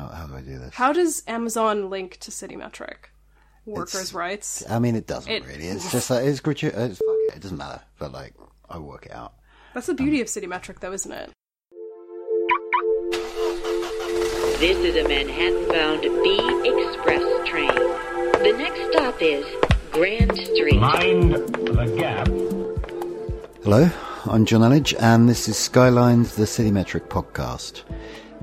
How, how do I do this? How does Amazon link to Citymetric? Workers' It's- rights. I mean, it doesn't It- really. It's just like it's gratuitous. Fuck it, it doesn't matter. But like, I work it out. That's the beauty of Citymetric, though, isn't it? This is a Manhattan-bound B Express train. The next stop is Grand Street. Mind the gap. Hello, I'm John Elledge, and this is Skylines, the Citymetric podcast.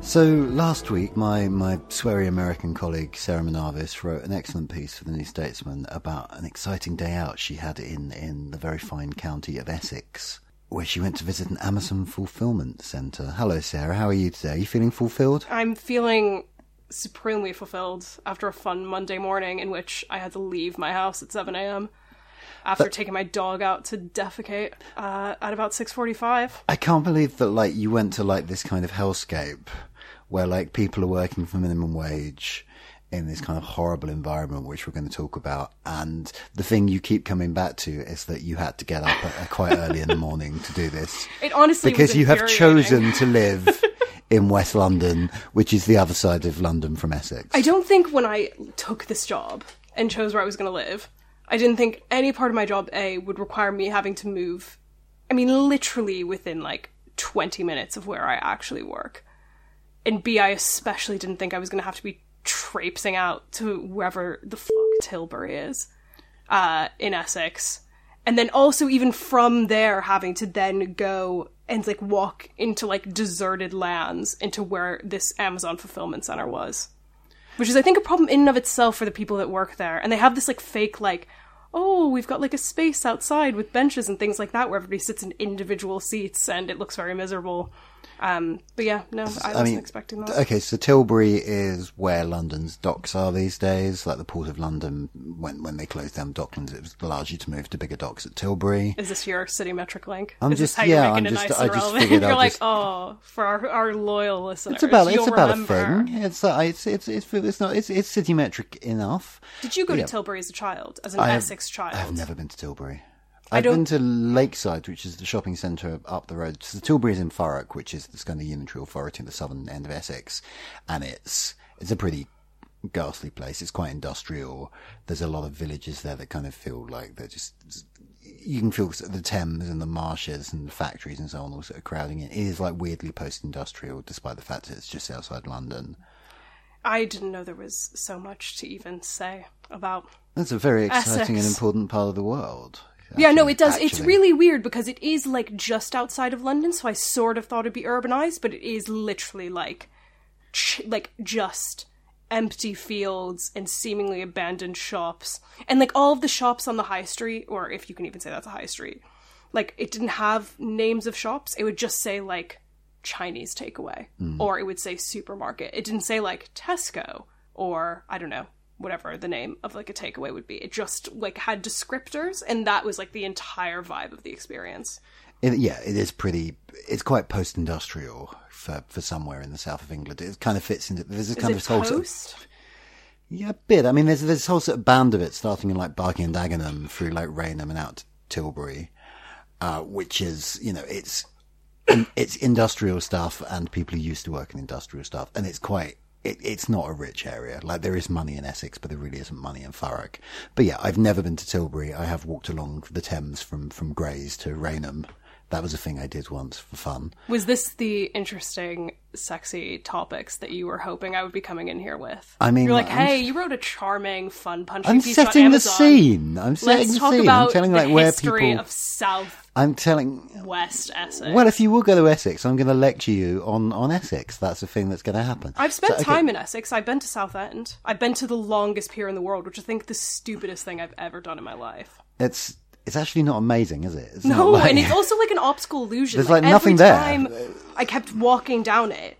So last week, my my sweary American colleague Sarah Manavis wrote an excellent piece for the New Statesman about an exciting day out she had in in the very fine county of Essex, where she went to visit an Amazon fulfillment centre. Hello, Sarah. How are you today? Are you feeling fulfilled? I'm feeling supremely fulfilled after a fun Monday morning in which I had to leave my house at 7 a.m. after taking my dog out to defecate uh, at about 6:45. I can't believe that like you went to like this kind of hellscape where like people are working for minimum wage in this kind of horrible environment which we're going to talk about and the thing you keep coming back to is that you had to get up at, quite early in the morning to do this It honestly was because you have chosen to live in West London which is the other side of London from Essex. I don't think when I took this job and chose where I was going to live, I didn't think any part of my job A would require me having to move. I mean, literally within like 20 minutes of where I actually work. And B, I especially didn't think I was going to have to be traipsing out to wherever the fuck Tilbury is uh, in Essex. And then also, even from there, having to then go and like walk into like deserted lands into where this Amazon fulfillment center was which is I think a problem in and of itself for the people that work there. And they have this like fake like, oh, we've got like a space outside with benches and things like that where everybody sits in individual seats and it looks very miserable. Um, but yeah, no, I wasn't expecting that. Okay, so Tilbury is where London's docks are these days. Like the Port of London, when when they closed down Docklands, it was you to move to bigger docks at Tilbury. Is this your city metric link? I'm is just- this how you're yeah, making I'm just- nice I and just relevant? figured You're I'll like, just- oh, for our, our loyal listeners, It's about it's about remember. a thing. It's uh, it's it's it's it's not it's it's city metric enough. Did you go Yeah. to Tilbury as a child, as an I have- Essex child? I've never been to Tilbury. I I've been to Lakeside, which is the shopping centre up the road. So the Tilbury is in Thurrock, which is this kind of unitary authority in the southern end of Essex, and it's it's a pretty ghastly place. It's quite industrial. There's a lot of villages there that kind of feel like they're just you can feel the Thames and the marshes and the factories and so on all sort of crowding in. It is like weirdly post-industrial, despite the fact that it's just outside London. I didn't know there was so much to even say about That's a very exciting and important part of the Yeah, no, it does. It's really weird because it is like just outside of London, so I sort of thought it'd be urbanized, but it is literally like, ch- like just empty fields and seemingly abandoned shops, and like all of the shops on the high street, or if you can even say that's a high street, like it didn't have names of shops. It would just say like Chinese takeaway, hmm. or it would say supermarket. It didn't say like Tesco or I don't know whatever the name of like a takeaway would be. It just like had descriptors, and that was like the entire vibe of the experience. It, yeah, it is pretty. It's quite post-industrial for for somewhere in the south of England. It kind of fits into. There's a kind of whole sort of, yeah, a bit. I mean, there's there's a whole sort of band of it starting in like Barking and Dagenham through like Rainham and out to Tilbury, uh, which is you know it's it's industrial stuff and people who used to work in industrial stuff, and it's quite. It, it's not a rich area. Like there is money in Essex, but there really isn't money in Thurrock. But yeah, I've never been to Tilbury. I have walked along the Thames from from Grays to Rainham That was a thing I did once for fun. Was this the interesting, sexy topics that you were hoping I would be coming in here with? I mean, you're like, I'm- hey, you wrote a charming, fun, punchy I'm piece on setting the scene. I'm setting Let's the talk scene. about I'm telling the like where history people. of South I'm telling. West Essex. Well, if you will go to Essex, I'm going to lecture you on, on Essex. That's the thing that's going to happen. I've spent So, okay, time in Essex. I've been to Southend. I've been to the longest pier in the world, which I think the stupidest thing I've ever done in my life. It's it's actually not amazing, is it? It's No, like- and it's also like an optical illusion. There's, like, every nothing there. time I kept walking down it,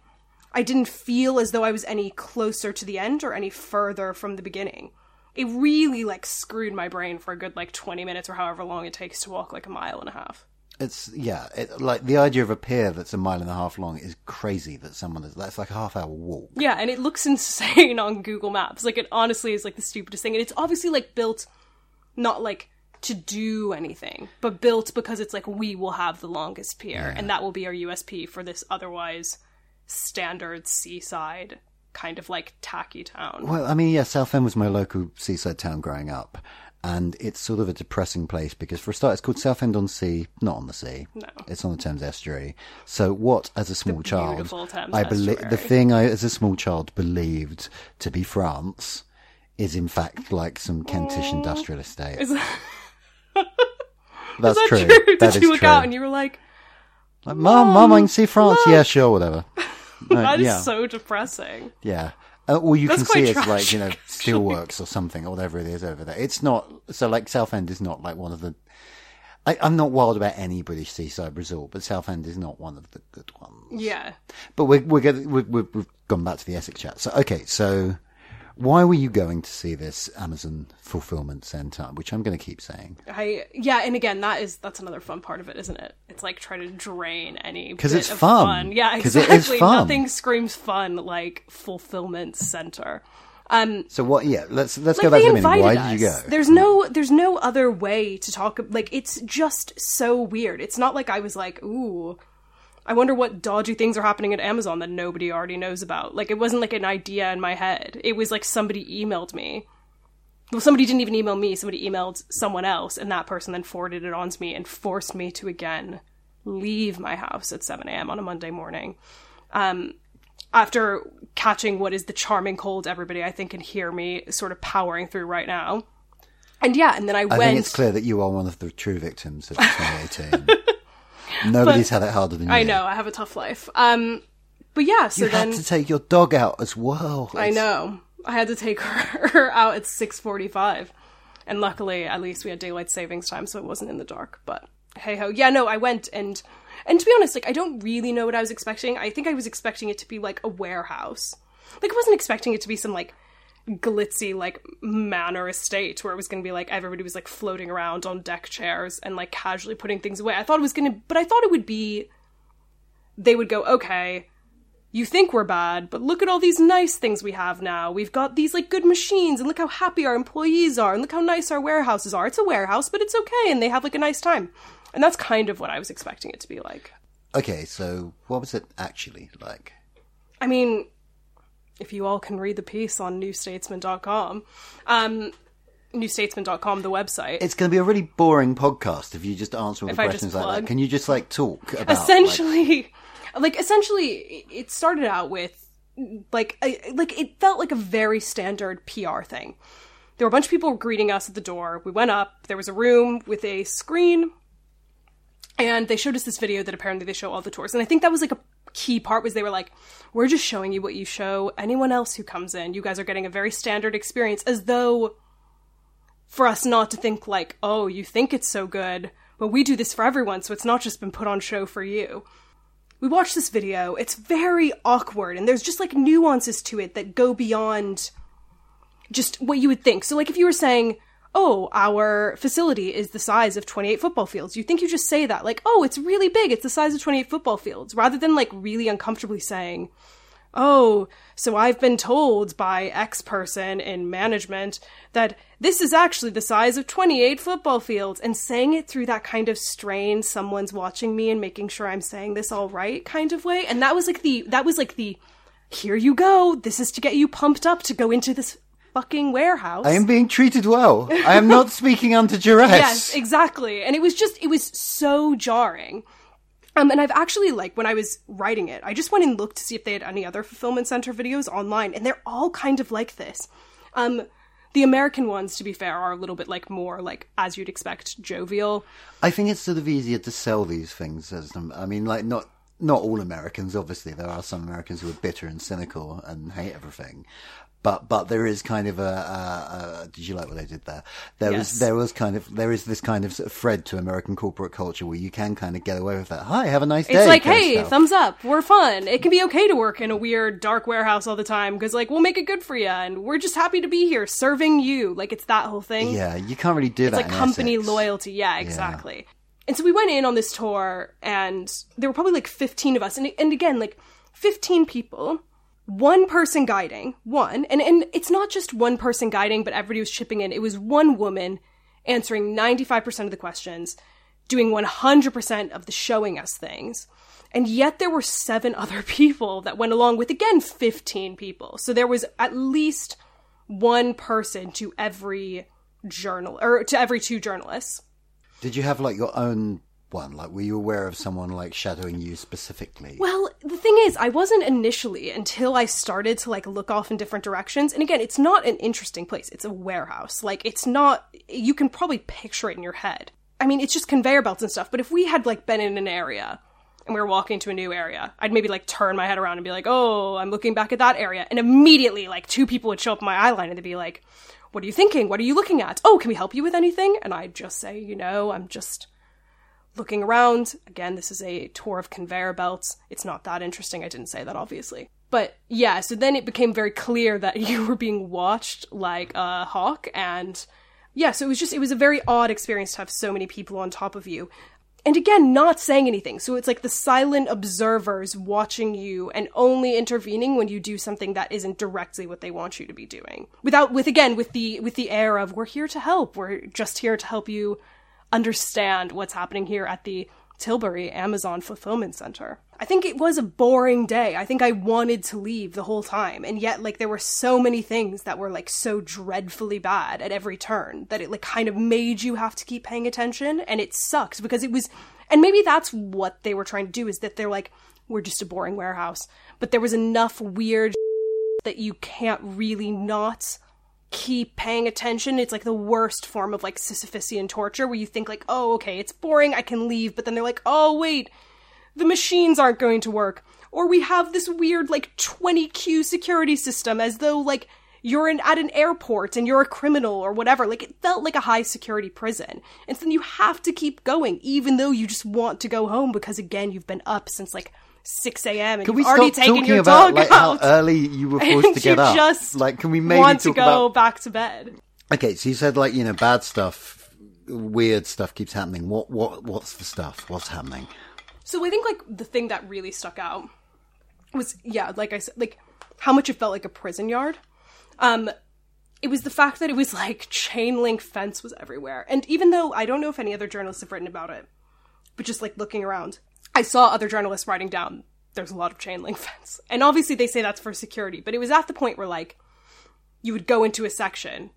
I didn't feel as though I was any closer to the end or any further from the beginning. It really like screwed my brain for a good like 20 minutes or however long it takes to walk like a mile and a half. It's yeah, it, like the idea of a pier that's a mile and a half long is crazy. That someone is that's like a half hour walk. Yeah, and it looks insane on Google Maps. Like it honestly is like the stupidest thing. And it's obviously like built not like to do anything, but built because it's like we will have the longest pier and that will be our USP for this otherwise standard seaside kind of like tacky town. Well, I mean, yeah, Southend was my local seaside town growing up, and it's sort of a depressing place because, for a start, it's called Southend on Sea, not on the sea. No. it's on the Thames estuary. So, what, as a small child, I believe the thing I, as a small child, believed to be France is in fact like some Kentish mm. industrial estate. That's that true. true? That Did you look true. out and you were like, Like, Mom, Mom, I can see France. Yeah, sure, whatever. No, that is yeah. so depressing. Yeah. Uh, all you That's can see quite is like, you know, steelworks or something or whatever it is over there. It's not, so like Southend is not like one of the, I, I'm not wild about any British seaside resort, but Southend is not one of the good ones. Yeah. But we're, we're, getting, we're, we're, we've gone back to the Essex chat. So, okay, so why were you going to see this Amazon fulfillment center, which I'm going to keep saying? I yeah, and again, that is that's another fun part of it, isn't it? It's like trying to drain any because it's of fun. Yeah, exactly. is fun. Nothing screams fun like fulfillment center. Um, So what, yeah, let's, let's like go back to the Why did you us. go? There's no there's no other way to talk. Like it's just so weird. It's not like I was like, ooh. I wonder what dodgy things are happening at Amazon that nobody already knows about. Like, it wasn't like an idea in my head. It was like somebody emailed me. Well, somebody didn't even email me. Somebody emailed someone else, and that person then forwarded it on to me and forced me to again leave my house at 7 a.m. on a Monday morning. Um, after catching what is the charming cold everybody I think can hear me sort of powering through right now. And yeah, and then I, I went. think it's clear that you are one of the true victims of 2018. Nobody's had it harder than you. I know I have a tough life. Um, but yeah, so You then had to take your dog out as well. I know I had to take her out at six forty-five, and luckily, at least we had daylight savings time, so it wasn't in the dark. But hey ho, yeah, no, I went and and to be honest, like I don't really know what I was expecting. I think I was expecting it to be like a warehouse. Like I wasn't expecting it to be some like glitzy like manor estate where it was going to be like everybody was like floating around on deck chairs and like casually putting things away. I thought it was going to but I thought it would be they would go, "Okay, you think we're bad, but look at all these nice things we have now. We've got these like good machines and look how happy our employees are and look how nice our warehouses are. It's a warehouse, but it's okay and they have like a nice time." And that's kind of what I was expecting it to be like. Okay, so what was it actually like? I mean, if you all can read the piece on newstatesman.com, um, newstatesman.com, the website. It's going to be a really boring podcast if you just answer all If the I just questions like that. Can you just like talk about essentially like, essentially it started out with like I, like it felt like a very standard PR thing. There were a bunch of people greeting us at the door. We went up. There was a room with a screen, and they showed us this video that apparently they show all the tours. And I think that was like a key part was they were like, "We're just showing you what you show anyone else who comes in. You guys are getting a very standard experience, as though." for us not to think like, oh, you think it's so good, but we do this for everyone, so it's not just been put on show for you. We watched this video, it's very awkward, and there's just like nuances to it that go beyond just what you would think. So, like, if you were saying, oh, our facility is the size of 28 football fields, you think you just say that, like, oh, it's really big, it's the size of 28 football fields, rather than like really uncomfortably saying, oh, so I've been told by X person in management that this is actually the size of 28 football fields, and saying it through that kind of strain, someone's watching me and making sure I'm saying this all right kind of way. And that was like the, that was like the, here you go, this is to get you pumped up to go into this fucking warehouse. I am being treated well. I am not speaking under duress. Yes, exactly. And it was just, it was so jarring. Um, and I've actually like when I was writing it, I just went and looked to see if they had any other fulfillment center videos online, and they're all kind of like this. Um, the American ones, to be fair, are a little bit like more like as you'd expect, jovial. I think it's sort of easier to sell these things as them. I mean, like not not all Americans. Obviously, there are some Americans who are bitter and cynical and hate everything. But but there is kind of a, a, a did you like what they did there? There Yes. was there was kind of there is this kind of, sort of thread to American corporate culture where you can kind of get away with that. Hi, have a nice day. It's like, hey, stuff. thumbs up, we're fun. It can be okay to work in a weird, dark warehouse all the time because, like, we'll make it good for you, and we're just happy to be here serving you. Like, it's that whole thing. Yeah, you can't really do it's that. It's like company Essex. loyalty. Yeah, exactly. And so we went in on this tour, and there were probably like 15 of us. And, and again, like 15 people, one person guiding, one. And, and it's not just one person guiding, but everybody was chipping in. It was one woman answering 95% of the questions, doing 100% of the showing us things. And yet there were seven other people that went along with, again, 15 people. So there was at least one person to every journal, or to every two journalists. Did you have like your own one? Like, were you aware of someone like shadowing you specifically? Well, the thing is, I wasn't initially until I started to like look off in different directions. And again, it's not an interesting place. It's a warehouse. Like it's not you can probably picture it in your head. I mean, it's just conveyor belts and stuff, but if we had like been in an area and we were walking to a new area, I'd maybe like turn my head around and be like, "Oh, I'm looking back at that area." And immediately like two people would show up in my eye line and they'd be like, "What are you thinking? What are you looking at? Oh, can we help you with anything?" And I'd just say, "You know, I'm just looking around. Again, this is a tour of conveyor belts. It's not that interesting. I didn't say that, obviously. But yeah, so then it became very clear that you were being watched like a hawk. And yeah, so it was just, it was a very odd experience to have so many people on top of you. And again, not saying anything. So it's like the silent observers watching you and only intervening when you do something that isn't directly what they want you to be doing. Without, with again, with the, with the air of, we're here to help. We're just here to help you understand what's happening here at the Tilbury Amazon Fulfillment Center. I think it was a boring day. I think I wanted to leave the whole time. And yet, like, there were so many things that were, like, so dreadfully bad at every turn that it, like, kind of made you have to keep paying attention. And it sucks because it was, and maybe that's what they were trying to do is that they're like, we're just a boring warehouse. But there was enough weird that you can't really not keep paying attention. It's like the worst form of like Sisyphusian torture where you think like, oh, okay, it's boring, I can leave, but then they're like, oh, wait, the machines aren't going to work. Or we have this weird like 20Q security system as though like you're in, at an airport and you're a criminal or whatever. Like it felt like a high security prison. And so then you have to keep going even though you just want to go home because again, you've been up since like 6 a.m. and Can you've we already stop taken your about dog like out. how early you were forced to get up? just like, can we maybe want to go about? back to bed. Okay, so you said like you know bad stuff, weird stuff keeps happening. What what what's the stuff? What's happening? So I think like the thing that really stuck out was yeah, like I said, like how much it felt like a prison yard. Um, it was the fact that it was like chain link fence was everywhere, and even though I don't know if any other journalists have written about it, but just like looking around, I saw other journalists writing down there's a lot of chain link fence, and obviously they say that's for security, but it was at the point where like you would go into a section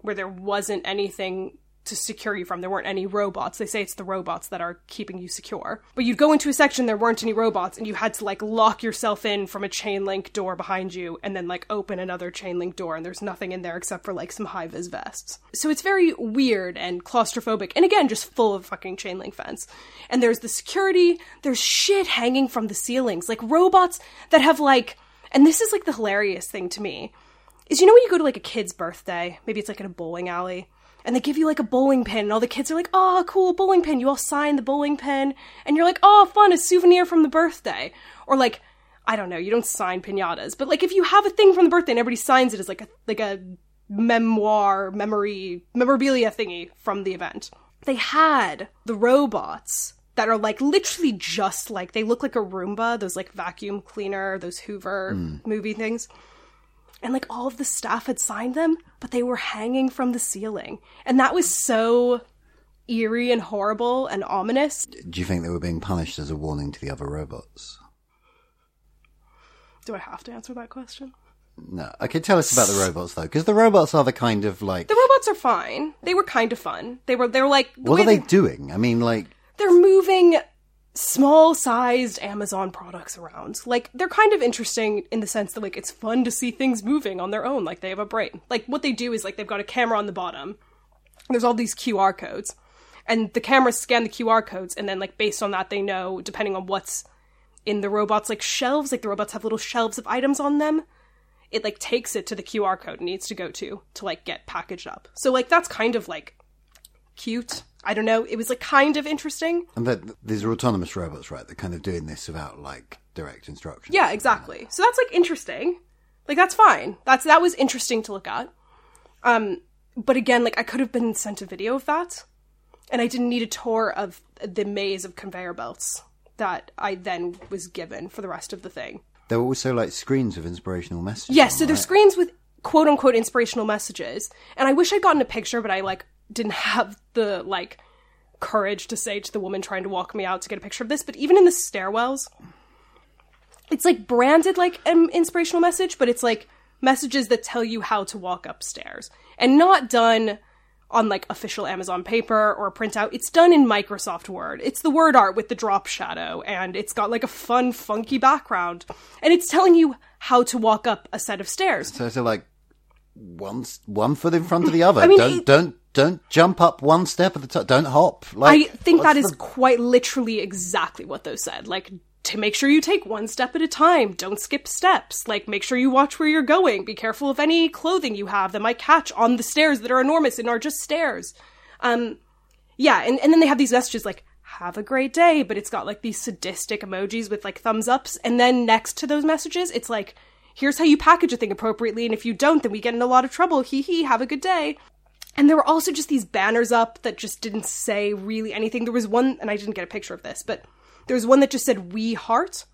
where there wasn't anything to secure you from. There weren't any robots. They say it's the robots that are keeping you secure. But you'd go into a section, there weren't any robots, and you had to like lock yourself in from a chain link door behind you and then like open another chain link door, and there's nothing in there except for like some high vis vests. So it's very weird and claustrophobic, and again, just full of fucking chain link fence. And there's the security, there's shit hanging from the ceilings, like robots that have like, and this is like the hilarious thing to me is you know when you go to like a kid's birthday, maybe it's like in a bowling alley, and they give you like a bowling pin, and all the kids are like, oh, cool, bowling pin. You all sign the bowling pin, and you're like, oh, fun, a souvenir from the birthday. Or like, I don't know, you don't sign pinatas, but like if you have a thing from the birthday and everybody signs it as like a, like a memoir, memory, memorabilia thingy from the event. They had the robots that are like literally just like, they look like a Roomba, those like vacuum cleaner, those Hoover mm. movie things and like all of the staff had signed them, but they were hanging from the ceiling. And that was so eerie and horrible and ominous. Do you think they were being punished as a warning to the other robots? Do I have to answer that question? No. Okay, tell us about the robots though, because the robots are the kind of like. The robots are fine. They were kind of fun. They were they were like the What are they doing? I mean, like, they're moving small sized Amazon products around. Like they're kind of interesting in the sense that like it's fun to see things moving on their own, like they have a brain. Like what they do is like they've got a camera on the bottom. There's all these QR codes. And the cameras scan the QR codes and then like based on that they know depending on what's in the robots like shelves, like the robots have little shelves of items on them. It like takes it to the QR code it needs to go to to like get packaged up. So like that's kind of like cute. I don't know. It was like kind of interesting. And that these are autonomous robots, right? They're kind of doing this without like direct instructions. Yeah, exactly. So that's like interesting. Like that's fine. That's that was interesting to look at. Um, but again, like I could have been sent a video of that, and I didn't need a tour of the maze of conveyor belts that I then was given for the rest of the thing. There were also like screens of inspirational messages. Yes, on, so there's right? screens with quote unquote inspirational messages, and I wish I'd gotten a picture, but I like didn't have the like courage to say to the woman trying to walk me out to get a picture of this. But even in the stairwells, it's like branded like an inspirational message, but it's like messages that tell you how to walk upstairs, and not done on like official Amazon paper or a printout. It's done in Microsoft Word. It's the word art with the drop shadow and it's got like a fun, funky background. And it's telling you how to walk up a set of stairs. So, so like one one foot in front of the other. I mean, don't it- don't don't jump up one step at the time. Don't hop. Like I think that is the- quite literally exactly what those said. Like, to make sure you take one step at a time. Don't skip steps. Like, make sure you watch where you're going. Be careful of any clothing you have that might catch on the stairs that are enormous and are just stairs. Um, yeah, and, and then they have these messages like, have a great day, but it's got like these sadistic emojis with like thumbs ups. And then next to those messages, it's like, here's how you package a thing appropriately. And if you don't, then we get in a lot of trouble. Hee hee, have a good day. And there were also just these banners up that just didn't say really anything. There was one, and I didn't get a picture of this, but there was one that just said "We Heart,"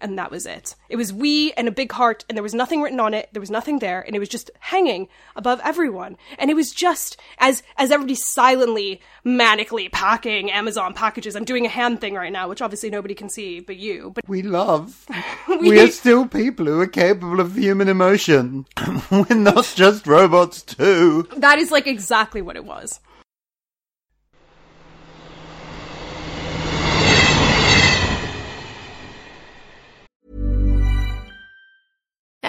and that was it. It was "We" and a big heart, and there was nothing written on it. There was nothing there, and it was just hanging above everyone. And it was just as as everybody's silently, manically packing Amazon packages. I'm doing a hand thing right now, which obviously nobody can see but you. But we love. We- we are still people who are capable of human emotion. We're not just robots too. that is like exactly what it was.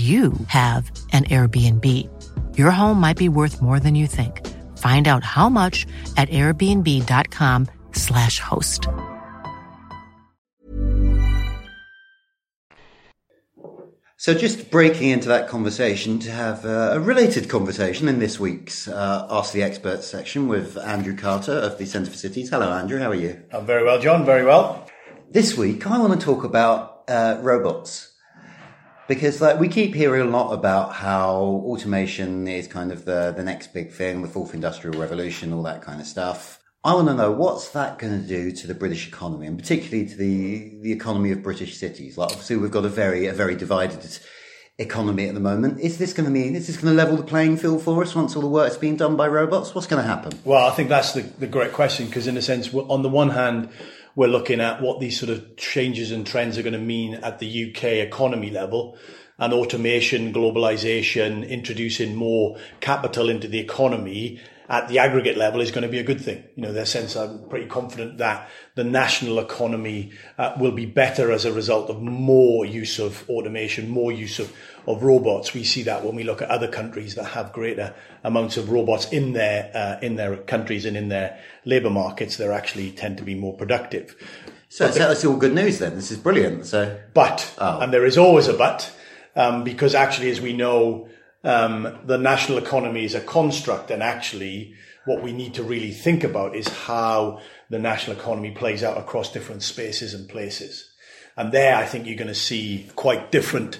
you have an Airbnb. Your home might be worth more than you think. Find out how much at airbnb.com/slash host. So, just breaking into that conversation to have uh, a related conversation in this week's uh, Ask the Experts section with Andrew Carter of the Centre for Cities. Hello, Andrew. How are you? I'm very well, John. Very well. This week, I want to talk about uh, robots because, like, we keep hearing a lot about how automation is kind of the the next big thing, the fourth industrial revolution, all that kind of stuff. I want to know what's that going to do to the British economy, and particularly to the the economy of British cities. Like, obviously, we've got a very a very divided economy at the moment. Is this going to mean is this going to level the playing field for us once all the work's being done by robots? What's going to happen? Well, I think that's the, the great question because, in a sense, on the one hand, we're looking at what these sort of changes and trends are going to mean at the UK economy level. And automation, globalization, introducing more capital into the economy at the aggregate level is going to be a good thing. You know, their sense I'm pretty confident that the national economy uh, will be better as a result of more use of automation, more use of, of robots. We see that when we look at other countries that have greater amounts of robots in their uh, in their countries and in their labour markets, they actually tend to be more productive. So, so that's all good news then. This is brilliant. So, but Oh. and there is always a but um, because actually, as we know, um, the national economy is a construct, and actually, what we need to really think about is how the national economy plays out across different spaces and places. And there, I think you're going to see quite different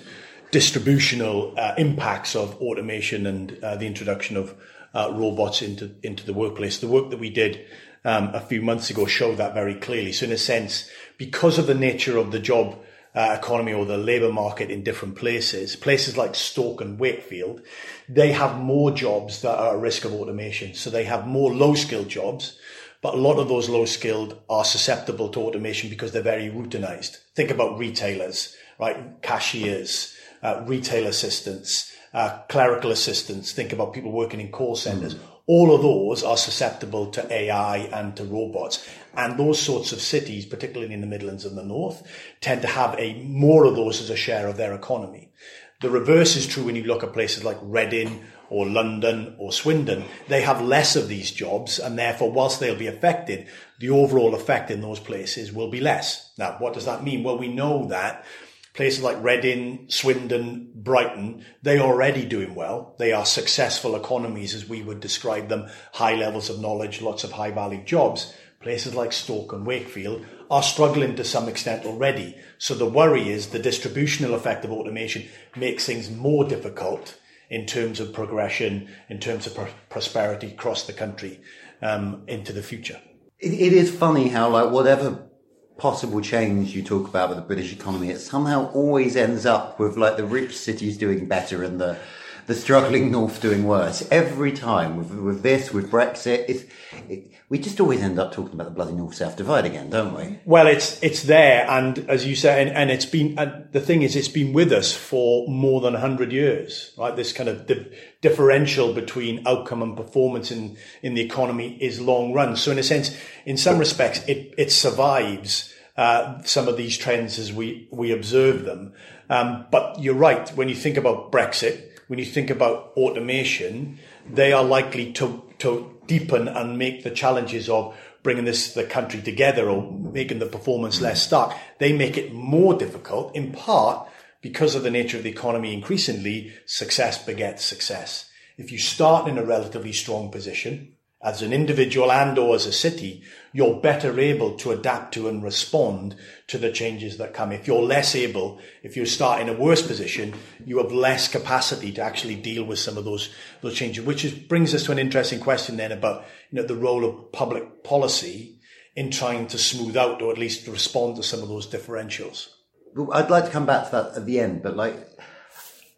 distributional uh, impacts of automation and uh, the introduction of uh, robots into into the workplace. The work that we did um, a few months ago showed that very clearly. So, in a sense, because of the nature of the job uh, economy or the labour market in different places, places like Stoke and Wakefield, they have more jobs that are at risk of automation. So they have more low skilled jobs, but a lot of those low skilled are susceptible to automation because they're very routinized. Think about retailers, right? Cashiers, uh, retail assistants, uh, clerical assistants. Think about people working in call centers. All of those are susceptible to AI and to robots. And those sorts of cities, particularly in the Midlands and the North, tend to have a more of those as a share of their economy. The reverse is true when you look at places like Reading or London or Swindon. They have less of these jobs and therefore whilst they'll be affected, the overall effect in those places will be less. Now, what does that mean? Well, we know that places like Reading, Swindon, Brighton, they're already doing well. They are successful economies as we would describe them, high levels of knowledge, lots of high value jobs. Places like Stoke and Wakefield are struggling to some extent already. So the worry is the distributional effect of automation makes things more difficult in terms of progression, in terms of pr- prosperity across the country um, into the future. It, it is funny how, like, whatever possible change you talk about with the British economy, it somehow always ends up with like the rich cities doing better and the the struggling north doing worse every time. With with this, with Brexit, it, we just always end up talking about the bloody north south divide again, don't we? Well, it's it's there, and as you say, and, and it's been. And the thing is, it's been with us for more than hundred years, right? This kind of di- differential between outcome and performance in in the economy is long run. So, in a sense, in some respects, it it survives uh, some of these trends as we we observe them. Um, but you're right when you think about Brexit, when you think about automation, they are likely to to deepen and make the challenges of bringing this the country together or making the performance hmm. less stark. They make it more difficult, in part because of the nature of the economy. Increasingly, success begets success. If you start in a relatively strong position as an individual and or as a city, you're better able to adapt to and respond to the changes that come. If you're less able, if you start in a worse position, you have less capacity to actually deal with some of those, those changes, which is, brings us to an interesting question then about, you know, the role of public policy in trying to smooth out or at least respond to some of those differentials. I'd like to come back to that at the end, but like,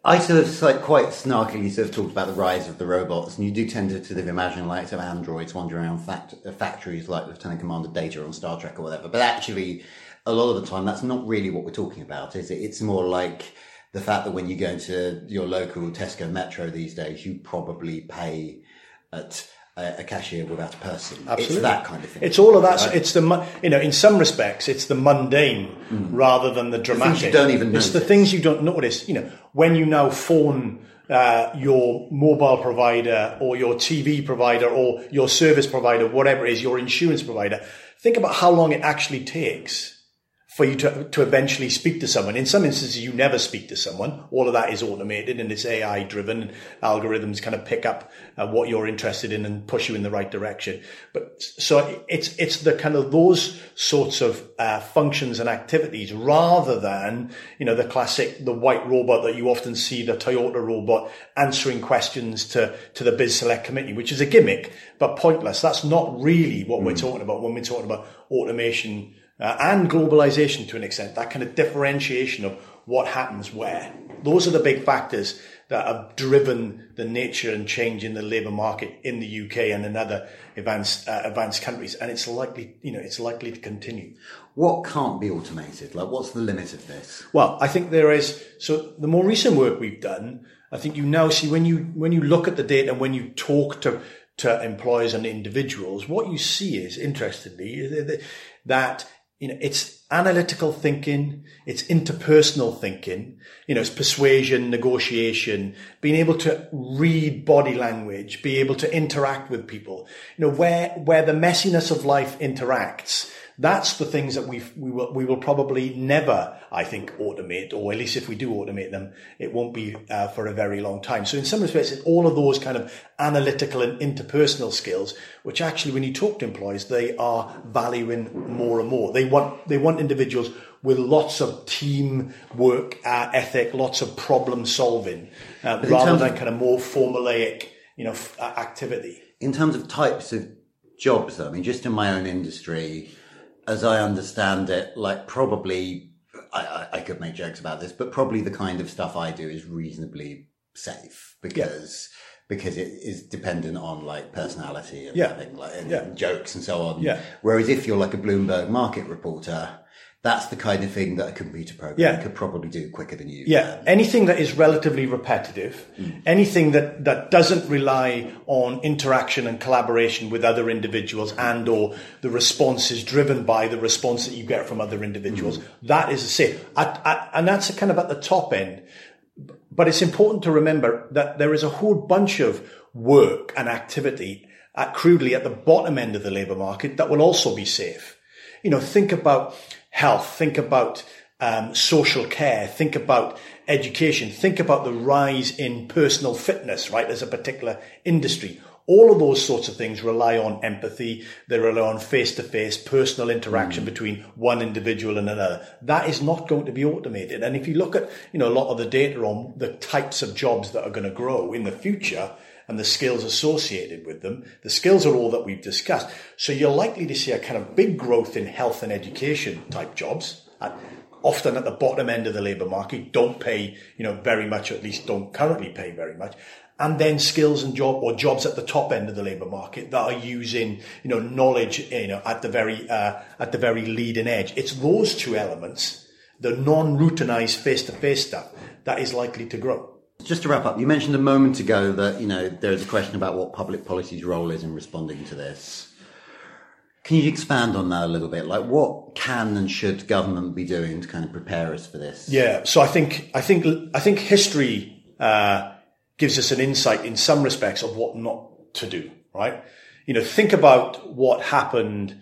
I sort of like quite snarkily sort of talked about the rise of the robots, and you do tend to sort of imagine like some androids wandering around fact- uh, factories like Lieutenant Commander Data on Star Trek or whatever. But actually, a lot of the time, that's not really what we're talking about, is it? It's more like the fact that when you go into your local Tesco Metro these days, you probably pay at a, a cashier without a person. It's that kind of thing. It's all of that. right? It's the you know, in some respects, it's the mundane rather than the dramatic. Mm. you don't even It's the things you don't notice. You know, when you now phone uh, your mobile provider or your TV provider or your service provider, whatever it is, your insurance provider, think about how long it actually takes for you to, to eventually speak to someone. In some instances, you never speak to someone. All of that is automated and it's AI driven. Algorithms kind of pick up uh, what you're interested in and push you in the right direction. But so it's, it's the kind of those sorts of uh, functions and activities rather than, you know, the classic, the white robot that you often see, the Toyota robot answering questions to, to the Biz Select Committee, which is a gimmick, but pointless. That's not really what we're talking about when we're talking about automation uh, and globalization to an extent, that kind of differentiation of what happens where. Those are the big factors that have driven the nature and change in the labour market in the UK and in other advanced uh, advanced countries, and it's likely, you know, it's likely to continue. What can't be automated? Like, what's the limit of this? Well, I think there is. So the more recent work we've done, I think you now see when you when you look at the data and when you talk to to employers and individuals, what you see is interestingly that you know it's analytical thinking, it's interpersonal thinking, you know, it's persuasion, negotiation, being able to read body language, be able to interact with people, you know, where where the messiness of life interacts that's the things that we we will we will probably never, I think, automate, or at least if we do automate them, it won't be uh, for a very long time. So in some respects, it's all of those kind of analytical and interpersonal skills, which actually, when you talk to employees, they are valuing more and more. They want they want individuals with lots of team work uh, ethic, lots of problem solving, uh, rather than kind of more formulaic, you know, f- activity. In terms of types of jobs, though, I mean, just in my own industry as I understand it, like probably I, I, could make jokes about this, but probably the kind of stuff I do is reasonably safe because yeah. because it is dependent on like personality and yeah. like and yeah. jokes and so on. Yeah. Whereas if you're like a Bloomberg market reporter, that's the kind of thing that a computer program yeah. could probably do quicker than you. Yeah, can. anything that is relatively repetitive, mm. anything that, that doesn't rely on interaction and collaboration with other individuals and or the response is driven by the response that you get from other individuals, mm. that is a safe. At, at, and that's kind of at the top end. But it's important to remember that there is a whole bunch of work and activity at crudely at the bottom end of the labour market that will also be safe. You know, think about health, think about um, social care, think about education, think about the rise in personal fitness, right, as a particular industry. All of those sorts of things rely on empathy. They rely on face-to-face personal interaction mm. between one individual and another. That is not going to be automated. And if you look at, you know, a lot of the data on the types of jobs that are going to grow in the future, and the skills associated with them. The skills are all that we've discussed. So you're likely to see a kind of big growth in health and education type jobs. At, often at the bottom end of the labour market, don't pay, you know, very much, or at least don't currently pay very much. And then skills and job or jobs at the top end of the labour market that are using, you know, knowledge, you know, at the very, uh, at the very leading edge. It's those two elements, the non-routinized face-to-face stuff, that is likely to grow. Just to wrap up, you mentioned a moment ago that you know there is a question about what public policy's role is in responding to this. Can you expand on that a little bit? Like, what can and should government be doing to kind of prepare us for this? Yeah, so I think I think I think history uh, gives us an insight in some respects of what not to do. Right? You know, think about what happened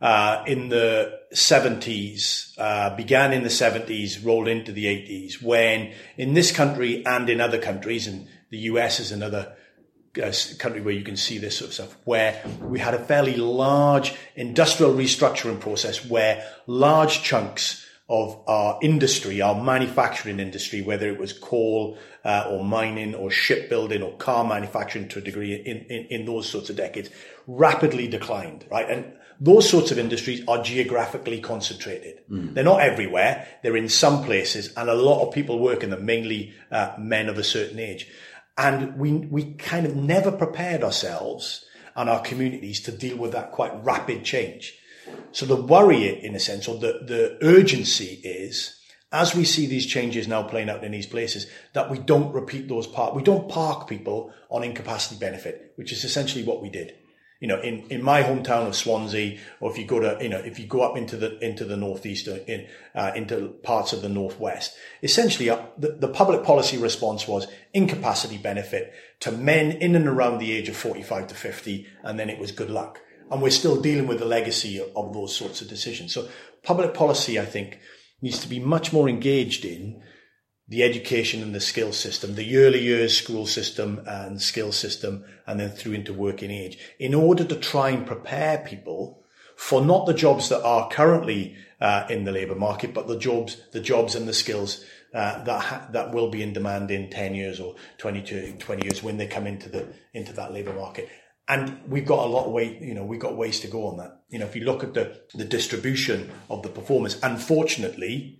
uh, in the 70s, uh, began in the 70s, rolled into the 80s, when in this country and in other countries, and the US is another uh, country where you can see this sort of stuff, where we had a fairly large industrial restructuring process where large chunks of our industry, our manufacturing industry, whether it was coal uh, or mining or shipbuilding or car manufacturing to a degree in, in, in those sorts of decades, rapidly declined, right? And those sorts of industries are geographically concentrated. Mm. They're not everywhere. They're in some places and a lot of people work in them, mainly uh, men of a certain age. And we, we kind of never prepared ourselves and our communities to deal with that quite rapid change. So the worry, in a sense, or the, the urgency is, as we see these changes now playing out in these places, that we don't repeat those park, we don't park people on incapacity benefit, which is essentially what we did you know, in, in my hometown of Swansea, or if you go to, you know, if you go up into the, into the northeast, uh, in, uh, into parts of the northwest, essentially uh, the, the public policy response was incapacity benefit to men in and around the age of 45 to 50. And then it was good luck. And we're still dealing with the legacy of, of those sorts of decisions. So public policy, I think, needs to be much more engaged in the education and the skill system, the early years school system and skill system, and then through into working age, in order to try and prepare people for not the jobs that are currently uh, in the labour market, but the jobs, the jobs and the skills uh, that ha- that will be in demand in ten years or 20, 20 years when they come into the into that labour market. And we've got a lot of way, you know, we've got ways to go on that. You know, if you look at the the distribution of the performance, unfortunately,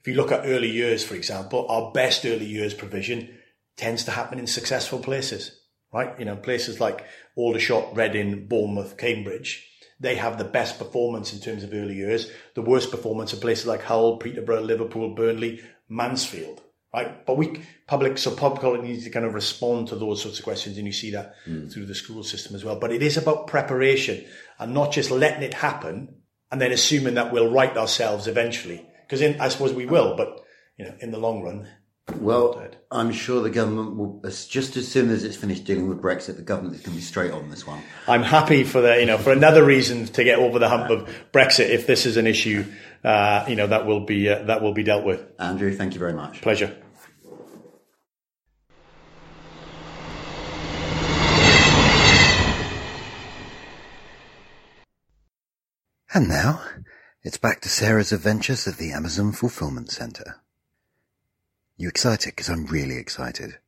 If you look at early years, for example, our best early years provision tends to happen in successful places, right? You know, places like Aldershot, Reading, Bournemouth, Cambridge. They have the best performance in terms of early years. The worst performance are places like Hull, Peterborough, Liverpool, Burnley, Mansfield, right? But we public so public needs to kind of respond to those sorts of questions, and you see that mm. through the school system as well. But it is about preparation and not just letting it happen and then assuming that we'll right ourselves eventually because I suppose we will, but you know, in the long run. Well, I'm sure the government will, just as soon as it's finished dealing with Brexit, the government is going to be straight on this one. I'm happy for the, you know, for another reason to get over the hump of Brexit. If this is an issue, uh, you know, that will be uh, that will be dealt with. Andrew, thank you very much. Pleasure. And now it's back to Sarah's adventures at the Amazon Fulfillment Center. You excited? Because I'm really excited.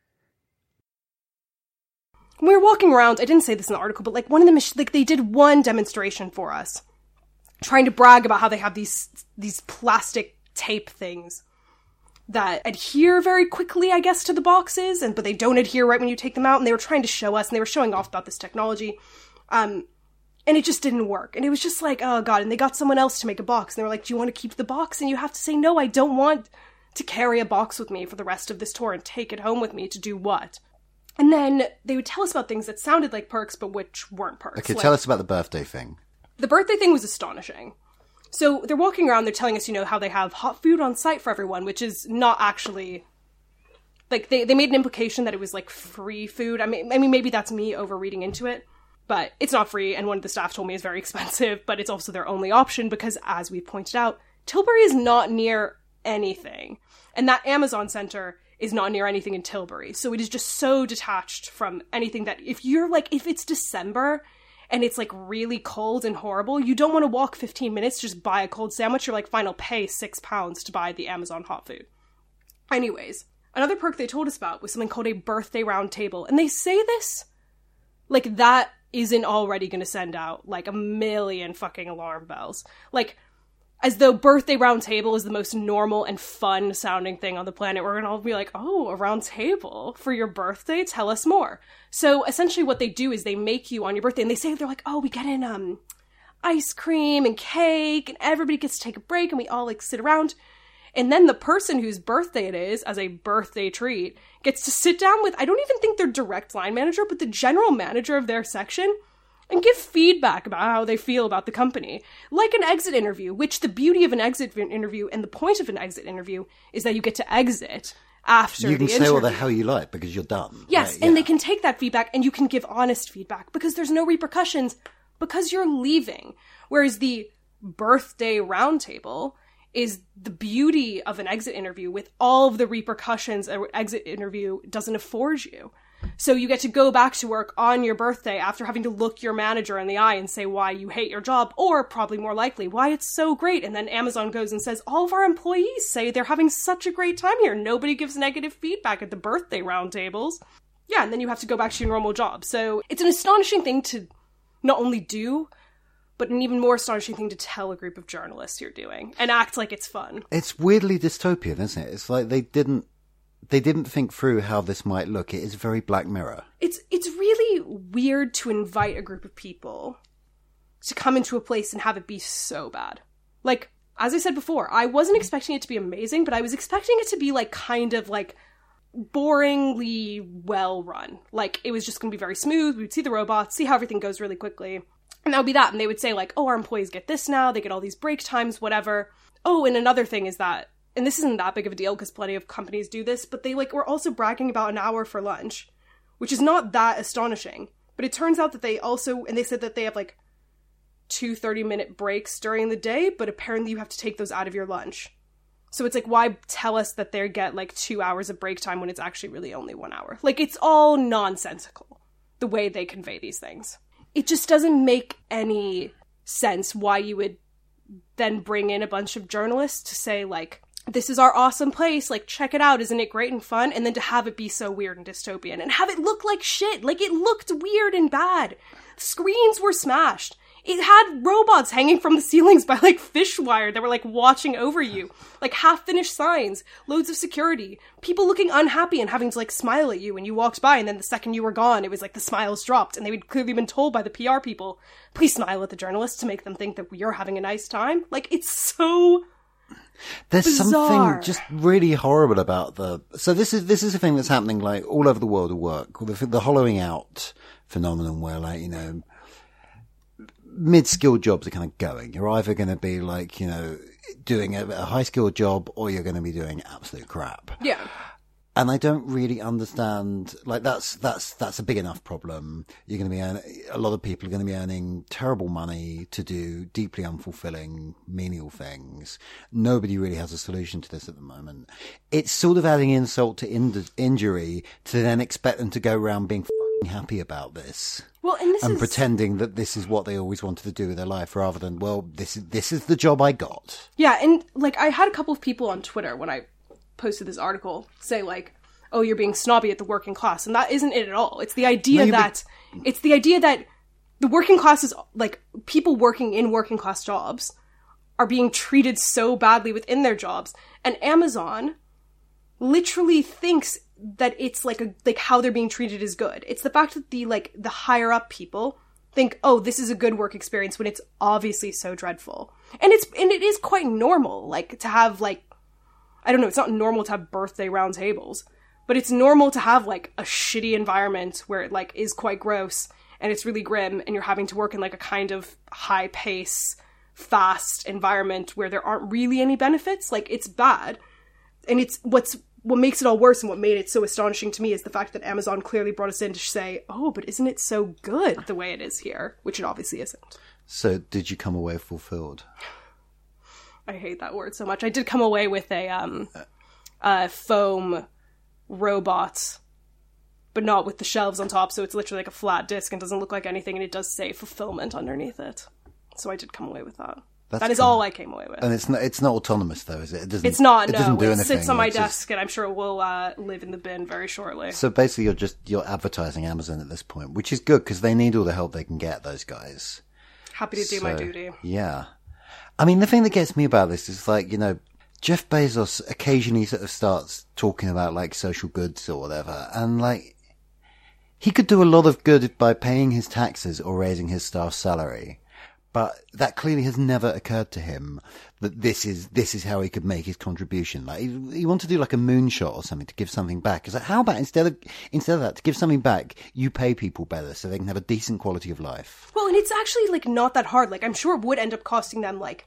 When we were walking around, I didn't say this in the article, but like one of the mach- like they did one demonstration for us, trying to brag about how they have these these plastic tape things that adhere very quickly, I guess, to the boxes, and but they don't adhere right when you take them out. And they were trying to show us, and they were showing off about this technology. Um, and it just didn't work. And it was just like, oh god. And they got someone else to make a box. And they were like, do you want to keep the box? And you have to say, no, I don't want to carry a box with me for the rest of this tour and take it home with me to do what? And then they would tell us about things that sounded like perks, but which weren't perks. Okay, like, tell us about the birthday thing. The birthday thing was astonishing. So they're walking around, they're telling us, you know, how they have hot food on site for everyone, which is not actually like they, they made an implication that it was like free food. I mean I mean maybe that's me over reading into it but it's not free and one of the staff told me it's very expensive but it's also their only option because as we pointed out tilbury is not near anything. And that amazon center is not near anything in tilbury. So it is just so detached from anything that if you're like if it's december and it's like really cold and horrible you don't want to walk 15 minutes just buy a cold sandwich you're like fine i'll pay six pounds to buy the amazon hot food. Anyways another perk they told us about was something called a birthday round table and they say this like that isn't already going to send out like a million fucking alarm bells. Like, as though birthday round table is the most normal and fun sounding thing on the planet. We're gonna all be like, oh, a round table for your birthday? Tell us more. So essentially what they do is they make you on your birthday and they say they're like, oh, we get in um ice cream and cake and everybody gets to take a break and we all like sit around and then the person whose birthday it is, as a birthday treat, gets to sit down with, I don't even think their direct line manager, but the general manager of their section and give feedback about how they feel about the company. Like an exit interview, which the beauty of an exit interview and the point of an exit interview is that you get to exit after you can say interview. what the hell you like because you're done. Yes, Right, and yeah. they can take that feedback and you can give honest feedback because there's no repercussions because you're leaving. Whereas the birthday roundtable is the beauty of an exit interview with all of the repercussions an exit interview doesn't afford you. So you get to go back to work on your birthday after having to look your manager in the eye and say why you hate your job, or probably more likely, why it's so great. And then Amazon goes and says, all of our employees say they're having such a great time here. Nobody gives negative feedback at the birthday roundtables. Yeah, and then you have to go back to your normal job. So it's an astonishing thing to not only do, but an even more astonishing thing to tell a group of journalists you're doing and act like it's fun. It's weirdly dystopian, isn't it? It's like they didn't they didn't think through how this might look. It is very Black Mirror. It's it's really weird to invite a group of people to come into a place and have it be so bad. Like as I said before, I wasn't expecting it to be amazing, but I was expecting it to be like kind of like boringly well run. Like it was just going to be very smooth. We would see the robots, see how everything goes really quickly. And that would be that. And they would say, like, oh, our employees get this now, they get all these break times, whatever. Oh, and another thing is that, and this isn't that big of a deal because plenty of companies do this, but they like were also bragging about an hour for lunch, which is not that astonishing. But it turns out that they also, and they said that they have like two 30 minute breaks during the day, but apparently you have to take those out of your lunch. So it's like, why tell us that they get like two hours of break time when it's actually really only one hour? Like, it's all nonsensical, the way they convey these things it just doesn't make any sense why you would then bring in a bunch of journalists to say like this is our awesome place like check it out isn't it great and fun? And then to have it be so weird and dystopian and have it look like shit. Like it looked weird and bad. Screens were smashed It had robots hanging from the ceilings by like fish wire that were like watching over you, like half finished signs, loads of security, people looking unhappy and having to like smile at you when you walked by, and then the second you were gone, it was like the smiles dropped, and they would clearly been told by the PR people, please smile at the journalists to make them think that you're having a nice time. Like it's so There's Bizarre. something just really horrible about the. So this is this is a thing that's happening like all over the world of work. The, the hollowing out phenomenon, where like you know, mid-skilled jobs are kind of going. You're either going to be like you know doing a, a high-skilled job, or you're going to be doing absolute crap. yeah. and I don't really understand. Like that's that's that's a big enough problem. You're going to be earn, a lot of people are going to be earning terrible money to do deeply unfulfilling, menial things. Nobody really has a solution to this at the moment. It's sort of adding insult to in- injury to then expect them to go around being happy about this Well, and this and is pretending that this is what they always wanted to do with their life, rather than well, this is this is the job I got. Yeah, and like I had a couple of people on Twitter when I posted this article say like, "Oh, you're being snobby at the working class," and that isn't it at all. It's the idea No, that it's the idea that the working class is like people working in working class jobs are being treated so badly within their jobs, and Amazon literally thinks that it's like a like how they're being treated is good. It's the fact that the like the higher up people think, "Oh, this is a good work experience" when it's obviously so dreadful. And it's and it is quite normal like to have like I don't know, it's not normal to have birthday round tables, but it's normal to have like a shitty environment where it like is quite gross and it's really grim and you're having to work in like a kind of high pace, fast environment where there aren't really any benefits. Like it's bad. And it's what's what makes it all worse and what made it so astonishing to me is the fact that Amazon clearly brought us in to say, "Oh, but isn't it so good the way it is here?" which it obviously isn't. So, did you come away fulfilled? I hate that word so much. I did come away with a um a foam robot but not with the shelves on top, so it's literally like a flat disc and doesn't look like anything and it does say fulfillment underneath it. So I did come away with that. That's that is all I came away with. And it's not it's not autonomous though, is it? It doesn't. it's not, It no. doesn't do anything. it anything. sits on my It's just- desk and I'm sure it will uh, live in the bin very shortly. So basically, you're just you're advertising Amazon at this point, which is good because they need all the help they can get. Those guys. Happy to do my duty. Yeah. I mean, the thing that gets me about this is like, you know, Jeff Bezos occasionally sort of starts talking about like social goods or whatever. And like, he could do a lot of good by paying his taxes or raising his staff's salary. But that clearly has never occurred to him that this is, this is how he could make his contribution. Like, he, he wanted to do like a moonshot or something to give something back. It's like, how about instead of, instead of that, to give something back, you pay people better so they can have a decent quality of life. Well, and it's actually like not that hard. Like I'm sure it would end up costing them like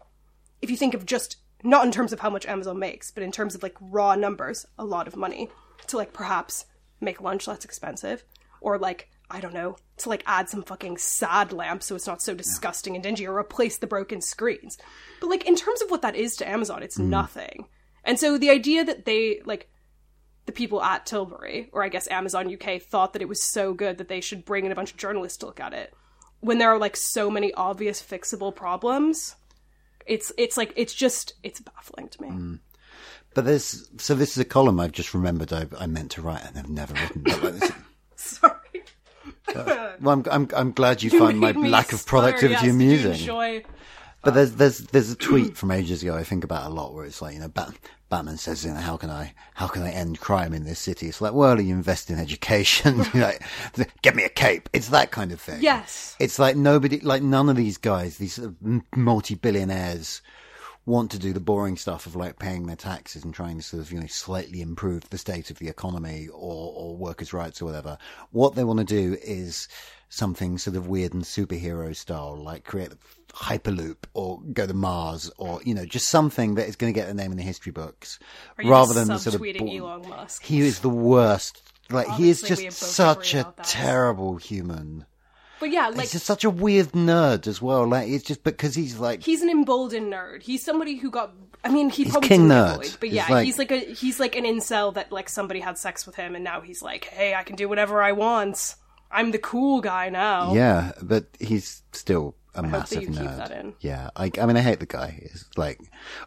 if you think of just not in terms of how much Amazon makes, but in terms of like raw numbers, a lot of money to like perhaps make lunch less expensive or like I don't know, to like add some fucking sad lamps so it's not so disgusting and dingy or replace the broken screens. But like in terms of what that is to Amazon, it's mm. nothing. And so the idea that they like the people at Tilbury, or I guess Amazon UK, thought that it was so good that they should bring in a bunch of journalists to look at it. When there are like so many obvious fixable problems, it's it's like it's just it's baffling to me. Mm. But there's so this is a column I've just remembered I, I meant to write and I've never written. Sorry. Well, I'm, I'm I'm glad you, You find my lack of productivity yes. Amusing. enjoy- But there's there's there's a tweet from ages ago I think about a lot where it's like you know Bat- Batman says you know how can I how can I end crime in this city? It's like well you invest in education, like get me a cape. It's that kind of thing. Yes. It's like nobody like none of these guys these sort of multi-billionaires want to do the boring stuff of like paying their taxes and trying to sort of you know slightly improve the state of the economy or or workers' rights or whatever. What they want to do is something sort of weird and superhero style, like create a hyperloop or go to Mars or you know just something that is going to get their name in the history books, rather than the sort of bo- Elon Musk? He is the worst. Like he is just such a terrible human. But yeah, like he's just such a weird nerd as well. Like it's just because he's like he's an emboldened nerd. He's somebody who got. I mean, he He's probably king nerd. bullied, but yeah, like- he's like a he's like an incel that like somebody had sex with him, and now he's like, hey, I can do whatever I want. I'm the cool guy now. Yeah, but he's still a that massive nerd. Yeah, I, I mean, I hate the guy. It's like,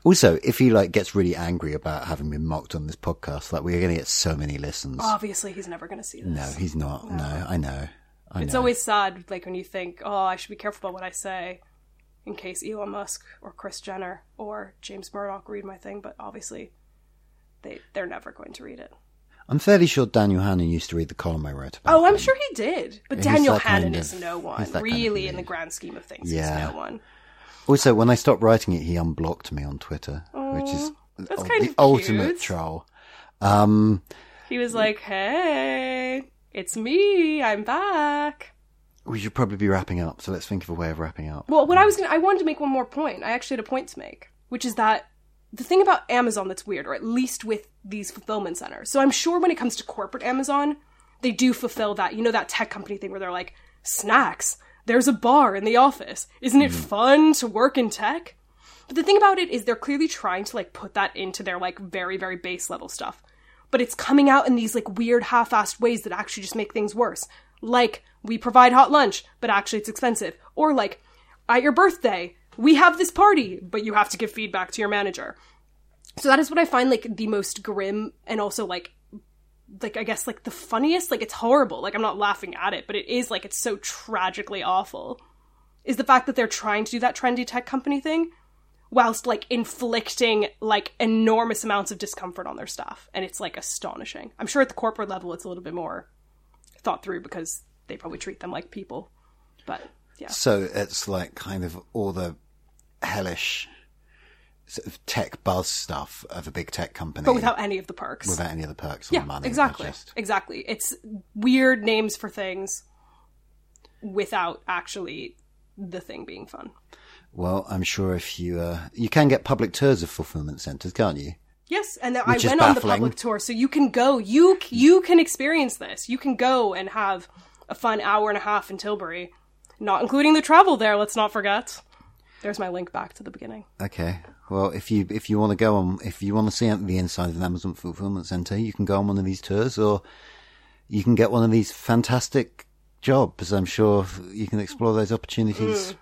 also, if he like gets really angry about having been mocked on this podcast, like we're going to get so many listens. Obviously, he's never going to see this. no, he's not. No. I know. It's know. always sad, like when you think, "Oh, I should be careful about what I say," in case Elon Musk or Kris Jenner or James Murdoch read my thing. But obviously, they they're never going to read it. I'm fairly sure Daniel Hannan used to read the column I wrote about. Oh, I'm him. sure he did. But He's Daniel that kind Hannan of- is no one, that kind of really, in the grand scheme of things. Yeah. He's no one. Also, when I stopped writing it, he unblocked me on Twitter, which is that's the kind of ultimate troll. Um, He was like, "Hey, it's me. I'm back." we should probably be wrapping up, so let's think of a way of wrapping up. Well, what I was gonna, I wanted to make one more point. I actually had a point to make, which is that the thing about Amazon that's weird, or at least with these fulfillment centers. So I'm sure when it comes to corporate Amazon, they do fulfill that. You know that tech company thing where they're like, snacks. There's a bar in the office. Isn't it hmm. fun to work in tech? But the thing about it is they're clearly trying to like put that into their like very very base level stuff. But it's coming out in these like weird half-assed ways that actually just make things worse. Like we provide hot lunch, but actually it's expensive. Or like at your birthday, we have this party, but you have to give feedback to your manager. So that is what I find like the most grim and also like like I guess like the funniest, like it's horrible. Like I'm not laughing at it, but it is like it's so tragically awful. Is the fact that they're trying to do that trendy tech company thing whilst like inflicting like enormous amounts of discomfort on their staff. And it's like astonishing. I'm sure at the corporate level it's a little bit more thought through because they probably treat them like people. But yeah. So it's like kind of all the hellish sort of tech buzz stuff of a big tech company, But without any of the perks. without any of the perks or yeah, money. exactly. Just- Exactly. It's weird names for things without actually the thing being fun. Well, I'm sure if you uh, you can get public tours of fulfillment centers, can't you? Yes, and I Which is went on the public tour, so you can go. You you can experience this. You can go and have a fun hour and a half in Tilbury, not including the travel there. Let's not forget. There's my link back to the beginning. Okay. Well, if you if you want to go on, if you want to see the inside of an Amazon fulfillment center, you can go on one of these tours, or you can get one of these fantastic jobs. I'm sure you can explore those opportunities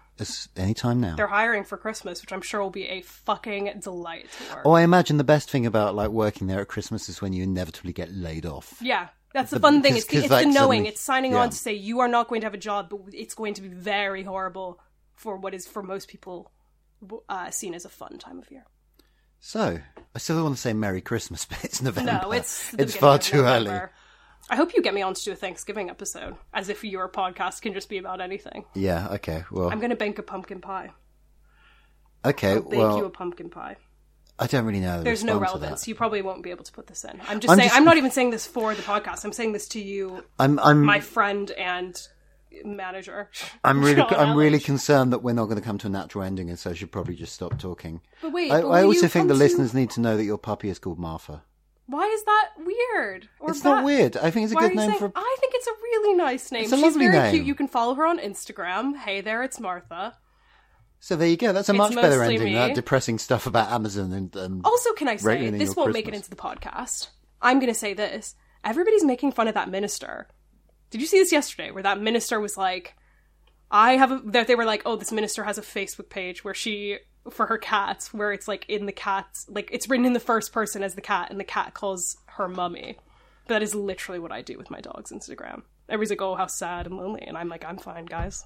anytime now. They're hiring for Christmas, which I'm sure will be a fucking delight. Oh, I imagine the best thing about like working there at Christmas is when you inevitably get laid off. Yeah, that's the, The- fun thing. because- It's the, because, it's like, the knowing. suddenly- It's signing yeah. on to say you are not going to have a job, but it's going to be very horrible for what is for most people uh, seen as a fun time of year. So, I still want to say Merry Christmas, but it's November. No, it's it's far too early. I hope you get me on to do a Thanksgiving episode, as if your podcast can just be about anything. Yeah. Okay. Well. I'm going to bake a pumpkin pie. okay. Bake Well, you a pumpkin pie. I don't really know. the There's no relevance. You probably won't be able to put this in. I'm just I'm saying. just- I'm not even saying this for the podcast. I'm saying this to you, I'm. I'm. my friend and manager. I'm really, John I'm really concerned that we're not going to come to a natural ending, and so I should probably just stop talking. But wait, I, but I also think the to- listeners need to know that your puppy is called Martha. Why is that weird? Or It's not weird. I think it's a Why good name saying- for. I think it's a really nice name. It's a She's lovely very name. cute. You can follow her on Instagram. Hey there, it's Martha. So there you go. That's a It's much better mostly ending. me. Oh, That depressing stuff about Amazon and. and Also, can I say Rating this your won't make it Christmas. into the podcast? I'm going to say this. Everybody's making fun of that minister. Did you see this yesterday? Where that minister was like, "I have a." That they were like, "Oh, this minister has a Facebook page where she for her cats, where it's like in the cat's like it's written in the first person as the cat, and the cat calls her mummy." That is literally what I do with my dog's Instagram. Everybody's like, "Oh, how sad and lonely," and I'm like, "I'm fine, guys."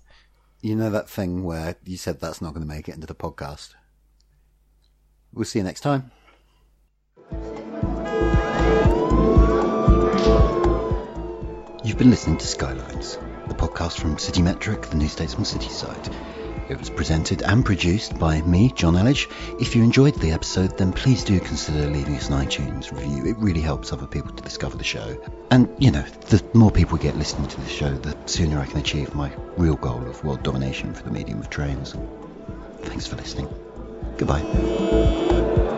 You know that thing where you said that's not going to make it into the podcast? We'll see you next time. You've been listening to Skylines, the podcast from City Metric, the New Statesman City site. It was presented and produced by me, Jonn Elledge. If you enjoyed the episode, then please do consider leaving us an iTunes review. It really helps other people to discover the show. And, you know, the more people get listening to the show, the sooner I can achieve my real goal of world domination for the medium of trains. Thanks for listening. Goodbye.